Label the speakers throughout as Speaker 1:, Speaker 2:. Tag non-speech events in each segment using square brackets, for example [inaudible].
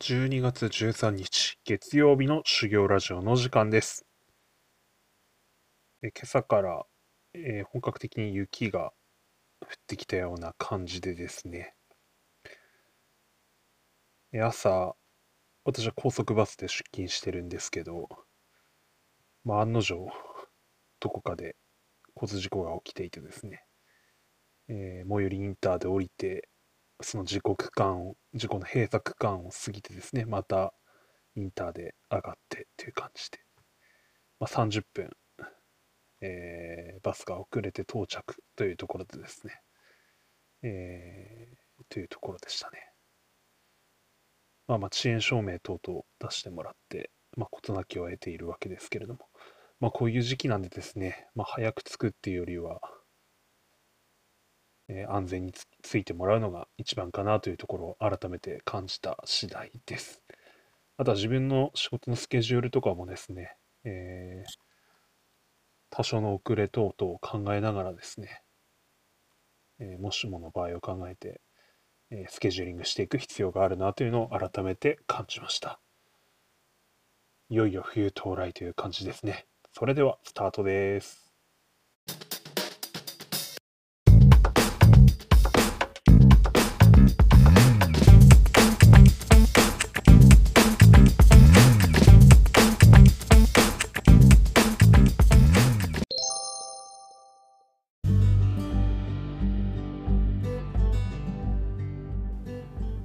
Speaker 1: 12月13日月曜日の修行ラジオの時間です。え今朝から、えー本格的に雪が降ってきたような感じでですね。え朝、私は高速バスで出勤してるんですけど、まあ、案の定、どこかで交通事故が起きていてですね、えー最寄りインターで降りて、その事故区間を、事故の閉鎖区間を過ぎてですね、またインターで上がってという感じで、まあ、30分、えーバスが遅れて到着というところでですね、えーというところでしたね。まあまあ遅延証明等々出してもらって、まあ事なきを得ているわけですけれども、まあこういう時期なんでですね、まあ早く着くっていうよりは、え安全についてもらうのが一番かなというところを改めて感じた次第です。あとは自分の仕事のスケジュールとかもですね、えー多少の遅れ等々を考えながらですね、えーもしもの場合を考えて、えスケジューリングしていく必要があるなというのを改めて感じました。いよいよ冬到来という感じですね。それではスタートです。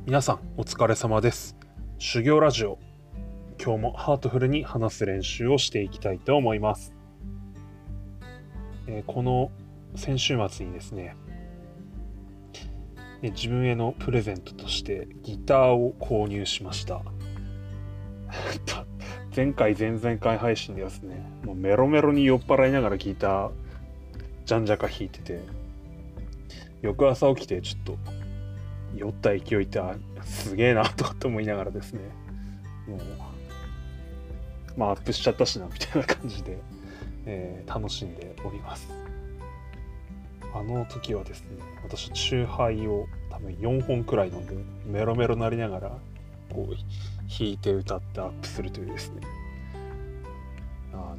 Speaker 1: 皆さんお疲れ様です。修行ラジオ。今日もハートフルに話す練習をしていきたいと思います。えーこの先週末にですね、自分へのプレゼントとしてギターを購入しました。[laughs] 前回前々回配信ではですね、もうメロメロに酔っ払いながらギター、じゃんじゃか弾いてて、翌朝起きてちょっと酔った勢いってすげえなとかって思いながらですね。もうまあアップしちゃったしなみたいな感じで、えー楽しんでおります。あの時はですね私チューハイを多分4本くらい飲んでメロメロなりながらこう弾いて歌ってアップするというですね。あの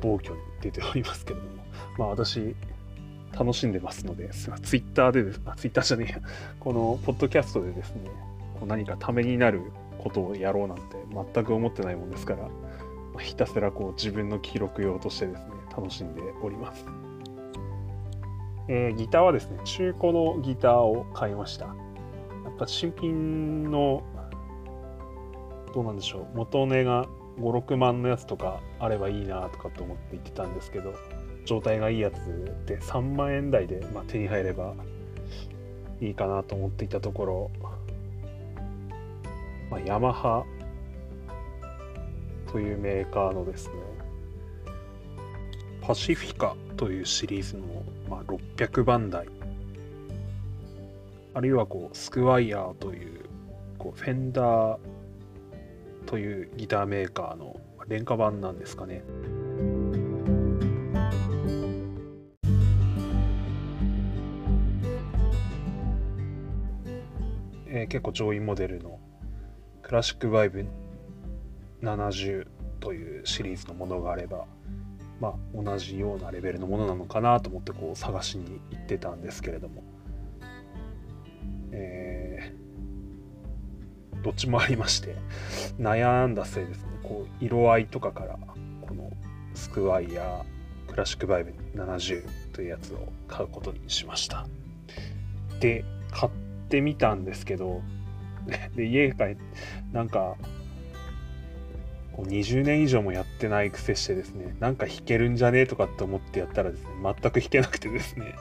Speaker 1: 暴挙に出ておりますけれども。まあ私楽しんでますので、ツイッターでです、あ、ツイッターじゃねえや、[laughs] このポッドキャストでですね、こう何かためになることをやろうなんて全く思ってないもんですから、まあひたすらこう自分の記録用としてですね、楽しんでおります。えーギターはですね、中古のギターを買いました。やっぱ新品の、どうなんでしょう、元値が5、6万のやつとかあればいいなとかと思って言ってたんですけど、状態がいいやつで3万円台で、まあ、手に入ればいいかなと思っていたところ、まあ、ヤマハというメーカーのですねパシフィカというシリーズの、まあ、600番台。あるいはこうスクワイヤーというこうフェンダーというギターメーカーの廉価版なんですかね。結構上位モデルのクラシックバイブ70というシリーズのものがあれば、まあ、同じようなレベルのものなのかなと思ってこう探しに行ってたんですけれども、えーどっちもありまして悩んだせいですねこう色合いとかからこのスクワイヤークラシックバイブ70というやつを買うことにしました。で買ってみたんですけど [laughs] で家帰ってなんかこう20年以上もやってない癖してですねなんか弾けるんじゃねえとかって思ってやったらですね全く弾けなくてですね。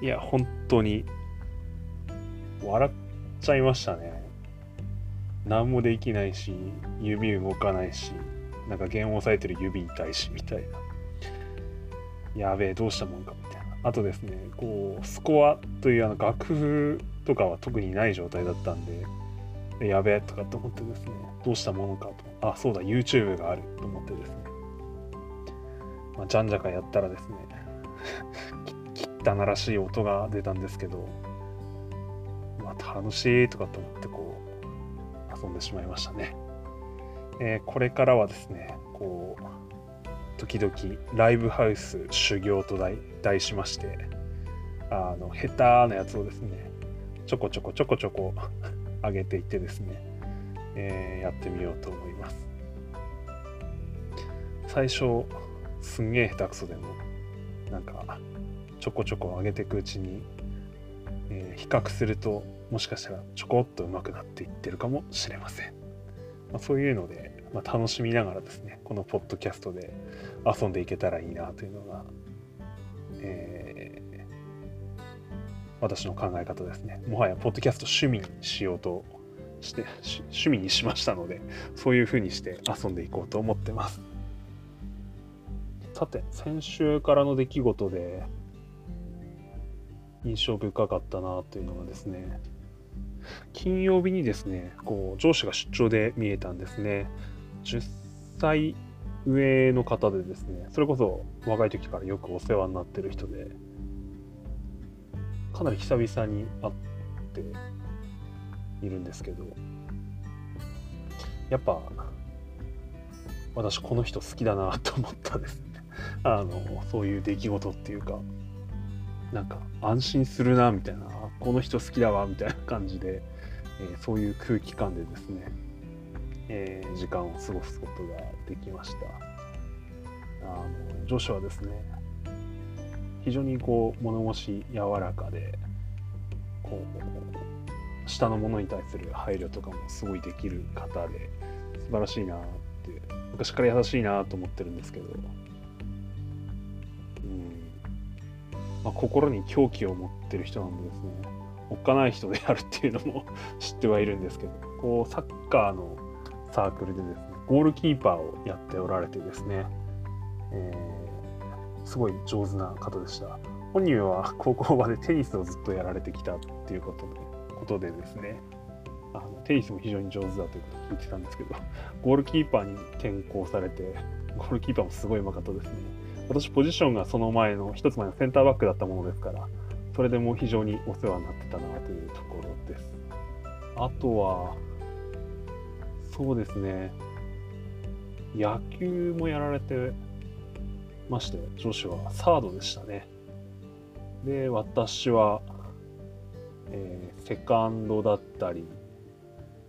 Speaker 1: いや本当に笑っちゃいましたね。何もできないし指動かないしなんか弦を押さえてる指痛いしみたいな。やべえどうしたもんかみたいな。あとですねこうスコアというあの楽譜とかは特にない状態だったんでやべえとかと思ってですねどうしたものかとあそうだ YouTube があると思ってですね、まあ、じゃんじゃかやったらですね [laughs] き汚らしい音が出たんですけどまあ楽しいとかと思ってこう遊んでしまいましたね。えー、これからはですね、こう、時々ライブハウス修行と題しまして、あの、下手なやつをですね、ちょこちょこちょこちょこ上げていってですね、えー、やってみようと思います。最初、すんげえ下手くそでも、なんか、ちょこちょこ上げていくうちに、えー、比較すると、もしかしたらちょこっと上手くなっていってるかもしれません。まあ、そういうので、まあ、楽しみながらですね、このポッドキャストで遊んでいけたらいいなというのが、えー、私の考え方ですね。もはやポッドキャスト趣味にしようとして趣味にしましたのでそういう風にして遊んでいこうと思ってますさて先週からの出来事で印象深かったなというのがですね金曜日にですねこう上司が出張で見えたんですね10歳上の方でですねそれこそ若い時からよくお世話になってる人でかなり久々に会っているんですけどやっぱ私この人好きだなと思ったです。ね [laughs] あのそういう出来事っていうかなんか安心するなみたいなこの人好きだわみたいな感じで、えー、そういう空気感でですね、えー、時間を過ごすことができました。あの女子はですね非常にこう物腰柔らかでこう下のものに対する配慮とかもすごいできる方で素晴らしいなって昔から優しいなと思ってるんですけど、うん。まあ、心に狂気を持ってる人なんでですね。おっかない人であるっていうのも [laughs] 知ってはいるんですけど。こうサッカーのサークルでですねゴールキーパーをやっておられてですね、えー、すごい上手な方でした本人は [laughs] 高校までテニスをずっとやられてきたっていうことでことでですね、あのテニスも非常に上手だということを聞いてたんですけど、[laughs] ゴールキーパーに転向されて、[laughs] ゴールキーパーもすごいうまかったですね。私、ポジションがその前の、一つ前のセンターバックだったものですから、それでも非常にお世話になってたなというところです。あとは、そうですね、野球もやられてまして、女子はサードでしたね。で、私はえー、セカンドだったり、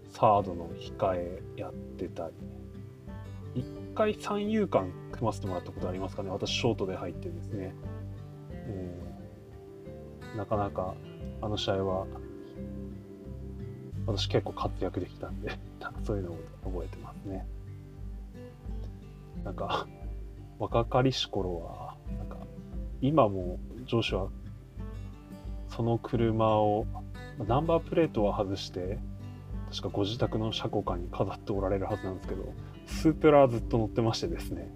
Speaker 1: サードの控えやってたり、一回三遊間組ませてもらったことありますかね。私、ショートで入ってですね。えー、なかなかあの試合は、私結構活躍できたんで、[laughs] そういうのを覚えてますね。なんか、若かりし頃は、なんか、今も上司はその車をナンバープレートは外して確かご自宅の車庫下に飾っておられるはずなんですけどスープラずっと乗ってましてですね、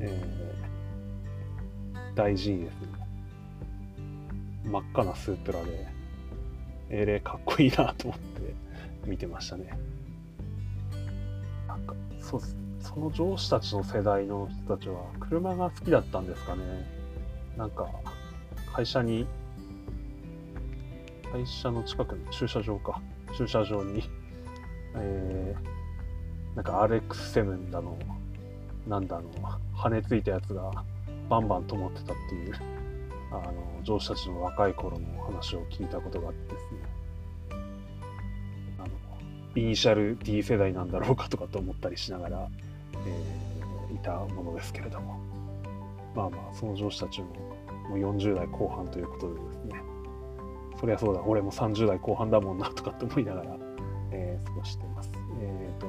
Speaker 1: えー、大事にですね。真っ赤なスープラでえれかっこいいなと思って見てましたね。なんかそうです。その上司たちの世代の人たちは車が好きだったんですかねなんか会社に会社の近くの駐車場か。駐車場に、えー、なんか RX7 だの、なんだの、羽根ついたやつがバンバン灯ってたっていう、あの、上司たちの若い頃の話を聞いたことがあってですね。あの、イニシャル D 世代なんだろうかとかと思ったりしながら、えー、いたものですけれども。まあまあ、その上司たちももう40代後半ということでですね、そりゃそうだ、俺も30代後半だもんなとかって思いながら、えー、過ごしてます。えっ、ー、と、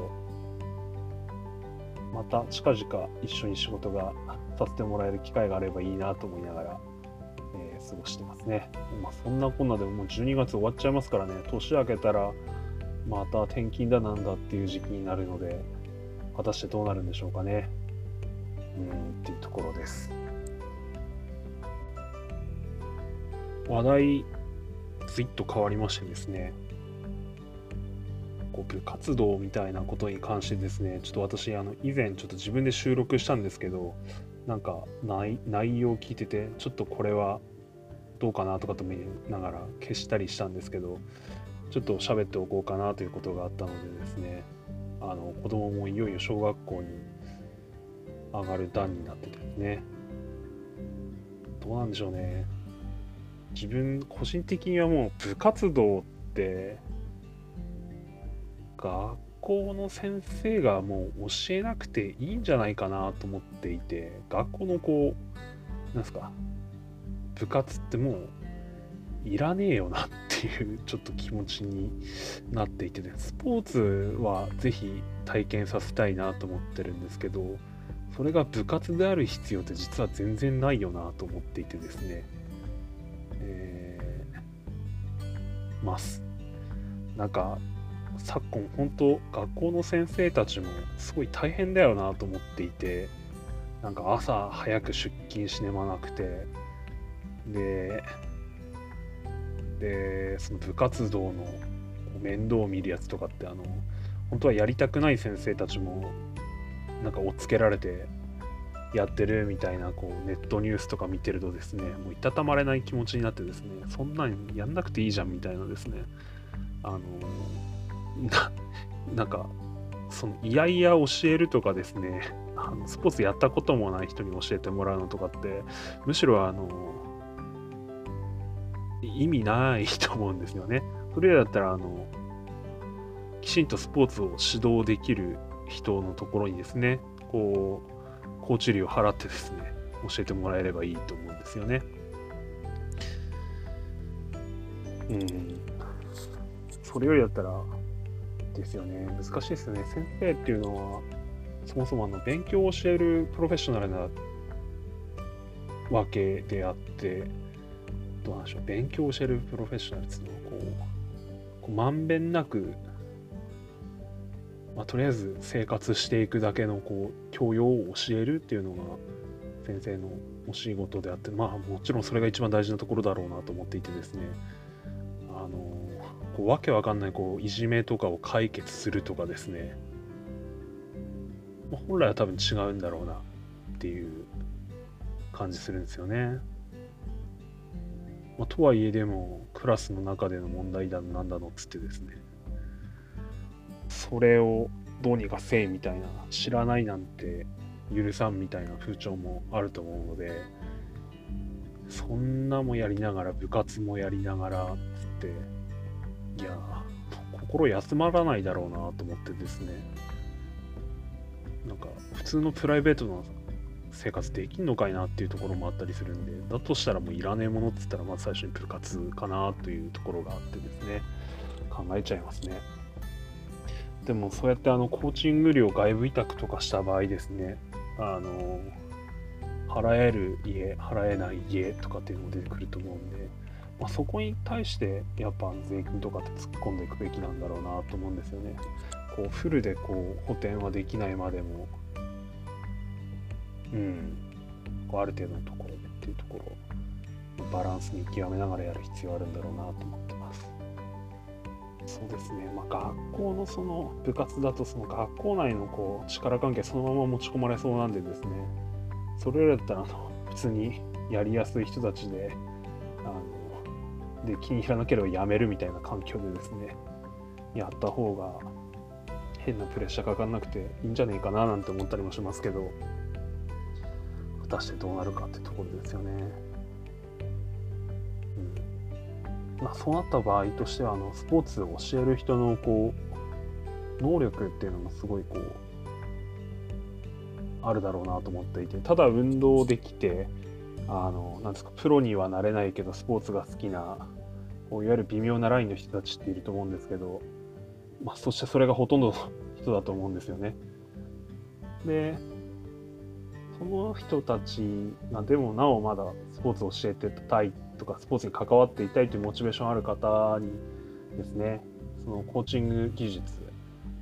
Speaker 1: また近々一緒に仕事がさせてもらえる機会があればいいなと思いながら、えー、過ごしてますね。まあ、そんなこんなでももう12月終わっちゃいますからね、年明けたらまた転勤だなんだっていう時期になるので、果たしてどうなるんでしょうかね。うんっていうところです。話題ツイッと変わりましてですね、こう部活動みたいなことに関してですね、ちょっと私、あの以前ちょっと自分で収録したんですけど、なんか内内容を聞いてて、ちょっとこれはどうかなとかと思いながら消したりしたんですけど、ちょっと喋っておこうかなということがあったのでですねあの子供もいよいよ小学校に上がる段になっててですね。どうなんでしょうね。自分個人的にはもう部活動って学校の先生がもう教えなくていいんじゃないかなと思っていて学校のこうなんすか部活ってもういらねえよなっていうちょっと気持ちになっていてね。スポーツは是非体験させたいなと思ってるんですけどそれが部活である必要って実は全然ないよなと思っていてですね。えー、ます。なんか昨今本当学校の先生たちもすごい大変だよなと思っていてなんか朝早く出勤しねばなくてででその部活動の面倒を見るやつとかってあの本当はやりたくない先生たちもなんか追っつけられてやってるみたいなこうネットニュースとか見てるとですねもういたたまれない気持ちになってですねそんなんやんなくていいじゃんみたいなですねあの [laughs] ななんかそのいやいや教えるとかですねあのスポーツやったこともない人に教えてもらうのとかってむしろあの意味ないと思うんですよね。それだったら、あの、きちんとスポーツを指導できる人のところにですね、こう、コーチ料を払ってですね、教えてもらえればいいと思うんですよね。うん。それよりだったら、ですよね。難しいですね。先生っていうのは、そもそもあの勉強を教えるプロフェッショナルなわけであって、どうなんでしょう、勉強を教えるプロフェッショナルっていうのはこう、こうまんべんなく、まあ、とりあえず生活していくだけのこう教養を教えるっていうのが先生のお仕事であって、まあもちろんそれが一番大事なところだろうなと思っていてですね、あの、こうわけわかんないこういじめとかを解決するとかですね、ま、本来は多分違うんだろうなっていう感じするんですよね。まあ、とはいえでもクラスの中での問題だなんだのっつってですね。それをどうにかせいみたいな知らないなんて許さんみたいな風潮もあると思うのでそんなもやりながら部活もやりながらっつっていや心休まらないだろうなと思ってですね。なんか普通のプライベートの生活できんのかいなっていうところもあったりするんで、だとしたらもういらねえものって言ったら、まず最初に部活かなというところがあってですね、考えちゃいますね。でもそうやってあのコーチング料外部委託とかした場合ですね、あの、払える家、払えない家とかっていうのも出てくると思うんで、まあ、そこに対してやっぱ税金とかって突っ込んでいくべきなんだろうなと思うんですよね。こうフルでこう補填はできないまでもうん、こうある程度のところっていうところバランスに極めながらやる必要あるんだろうなと思ってます。そうですね、まあ、学校のその部活だとその学校内のこう力関係そのまま持ち込まれそうなんでですね。それだったらあの普通にやりやすい人たちであので気に入らなければやめるみたいな環境でですね。やった方が変なプレッシャーかかんなくていいんじゃねえかななんて思ったりもしますけど。果たしてどうなるかってところですよね。うんまあ、そうなった場合としてはあのスポーツを教える人のこう能力っていうのもすごいこうあるだろうなと思っていてただ運動できてあのなんですかプロにはなれないけどスポーツが好きなこういわゆる微妙なラインの人たちっていると思うんですけど、まあ、そしてそれがほとんどの人だと思うんですよね。でその人たちがでもなおまだスポーツを教えてたいとかスポーツに関わっていたいというモチベーションある方にですねそのコーチング技術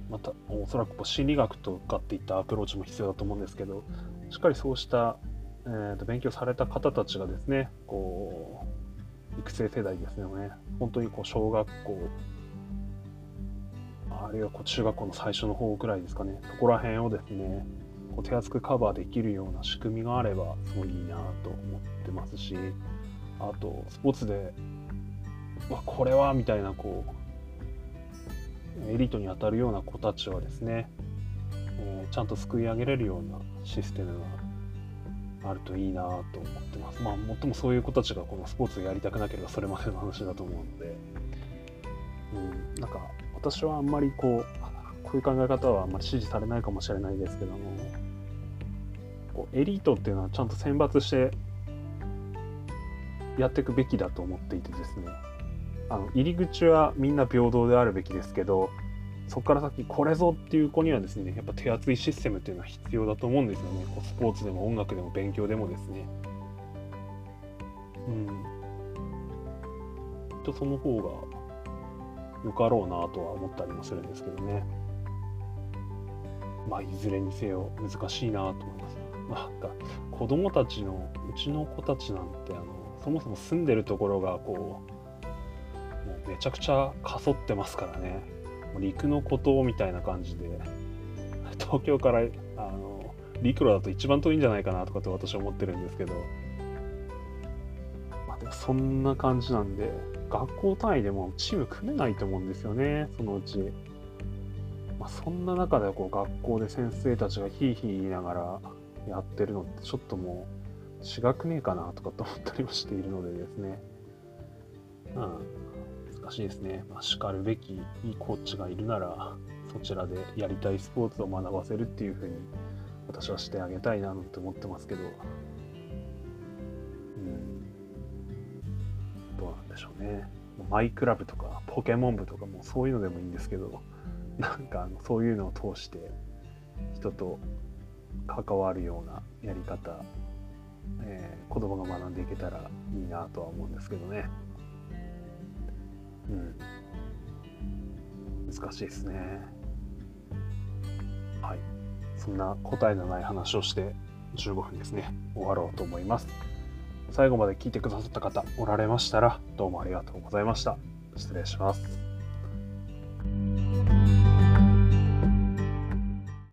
Speaker 1: またおそらく心理学とかっていったアプローチも必要だと思うんですけどしっかりそうした、えー、と勉強された方たちがですねこう育成世代ですよね。本当にこう小学校あるいはこう中学校の最初の方くらいですかね。そこら辺をですねこう手厚くカバーできるような仕組みがあればすごいいいなと思ってますしあとスポーツでわこれはみたいなこうエリートに当たるような子たちはですね、えー、ちゃんとすくい上げれるようなシステムがあるといいなと思ってます。まあ、もっともそういう子たちがこのスポーツをやりたくなければそれまでの話だと思うので、うん、なんか私はあんまりこう、こういう考え方はあんまり支持されないかもしれないですけども、こうエリートっていうのはちゃんと選抜してやっていくべきだと思っていてですね、あの入り口はみんな平等であるべきですけど、そこから先これぞっていう子にはですね、やっぱ手厚いシステムっていうのは必要だと思うんですよね。こうスポーツでも音楽でも勉強でもですね。うん。とその方がよかろうなとは思ったりもするんですけどね。まあ、いずれにせよ難しいなと思います。なんか子供たちのうちの子たちなんてあのそもそも住んでるところがこうもうめちゃくちゃかそってますからね。陸の孤島みたいな感じで。[laughs] 東京からあの陸路だと一番遠いんじゃないかなとかって私は思ってるんですけど、まあ、でもそんな感じなんで学校単位でもチーム組めないと思うんですよねそのうち。まあ、そんな中でこう学校で先生たちがヒーヒー言いながらやってるのってちょっともう違くねえかなとかと思ったりもしているのでですね、うん、難しいですね。まあ、しかるべきいいコーチがいるなら、そちらでやりたいスポーツを学ばせるっていうふうに私はしてあげたいななんて思ってますけど、うん、どうなんでしょうね。マイクラブとかポケモン部とかもそういうのでもいいんですけど、なんかあのそういうのを通して人と関わるようなやり方、えー、子供が学んでいけたらいいなとは思うんですけどね。うん。難しいですね。はい。そんな答えのない話をして15分ですね。終わろうと思います。最後まで聞いてくださった方おられましたらどうもありがとうございました。失礼します。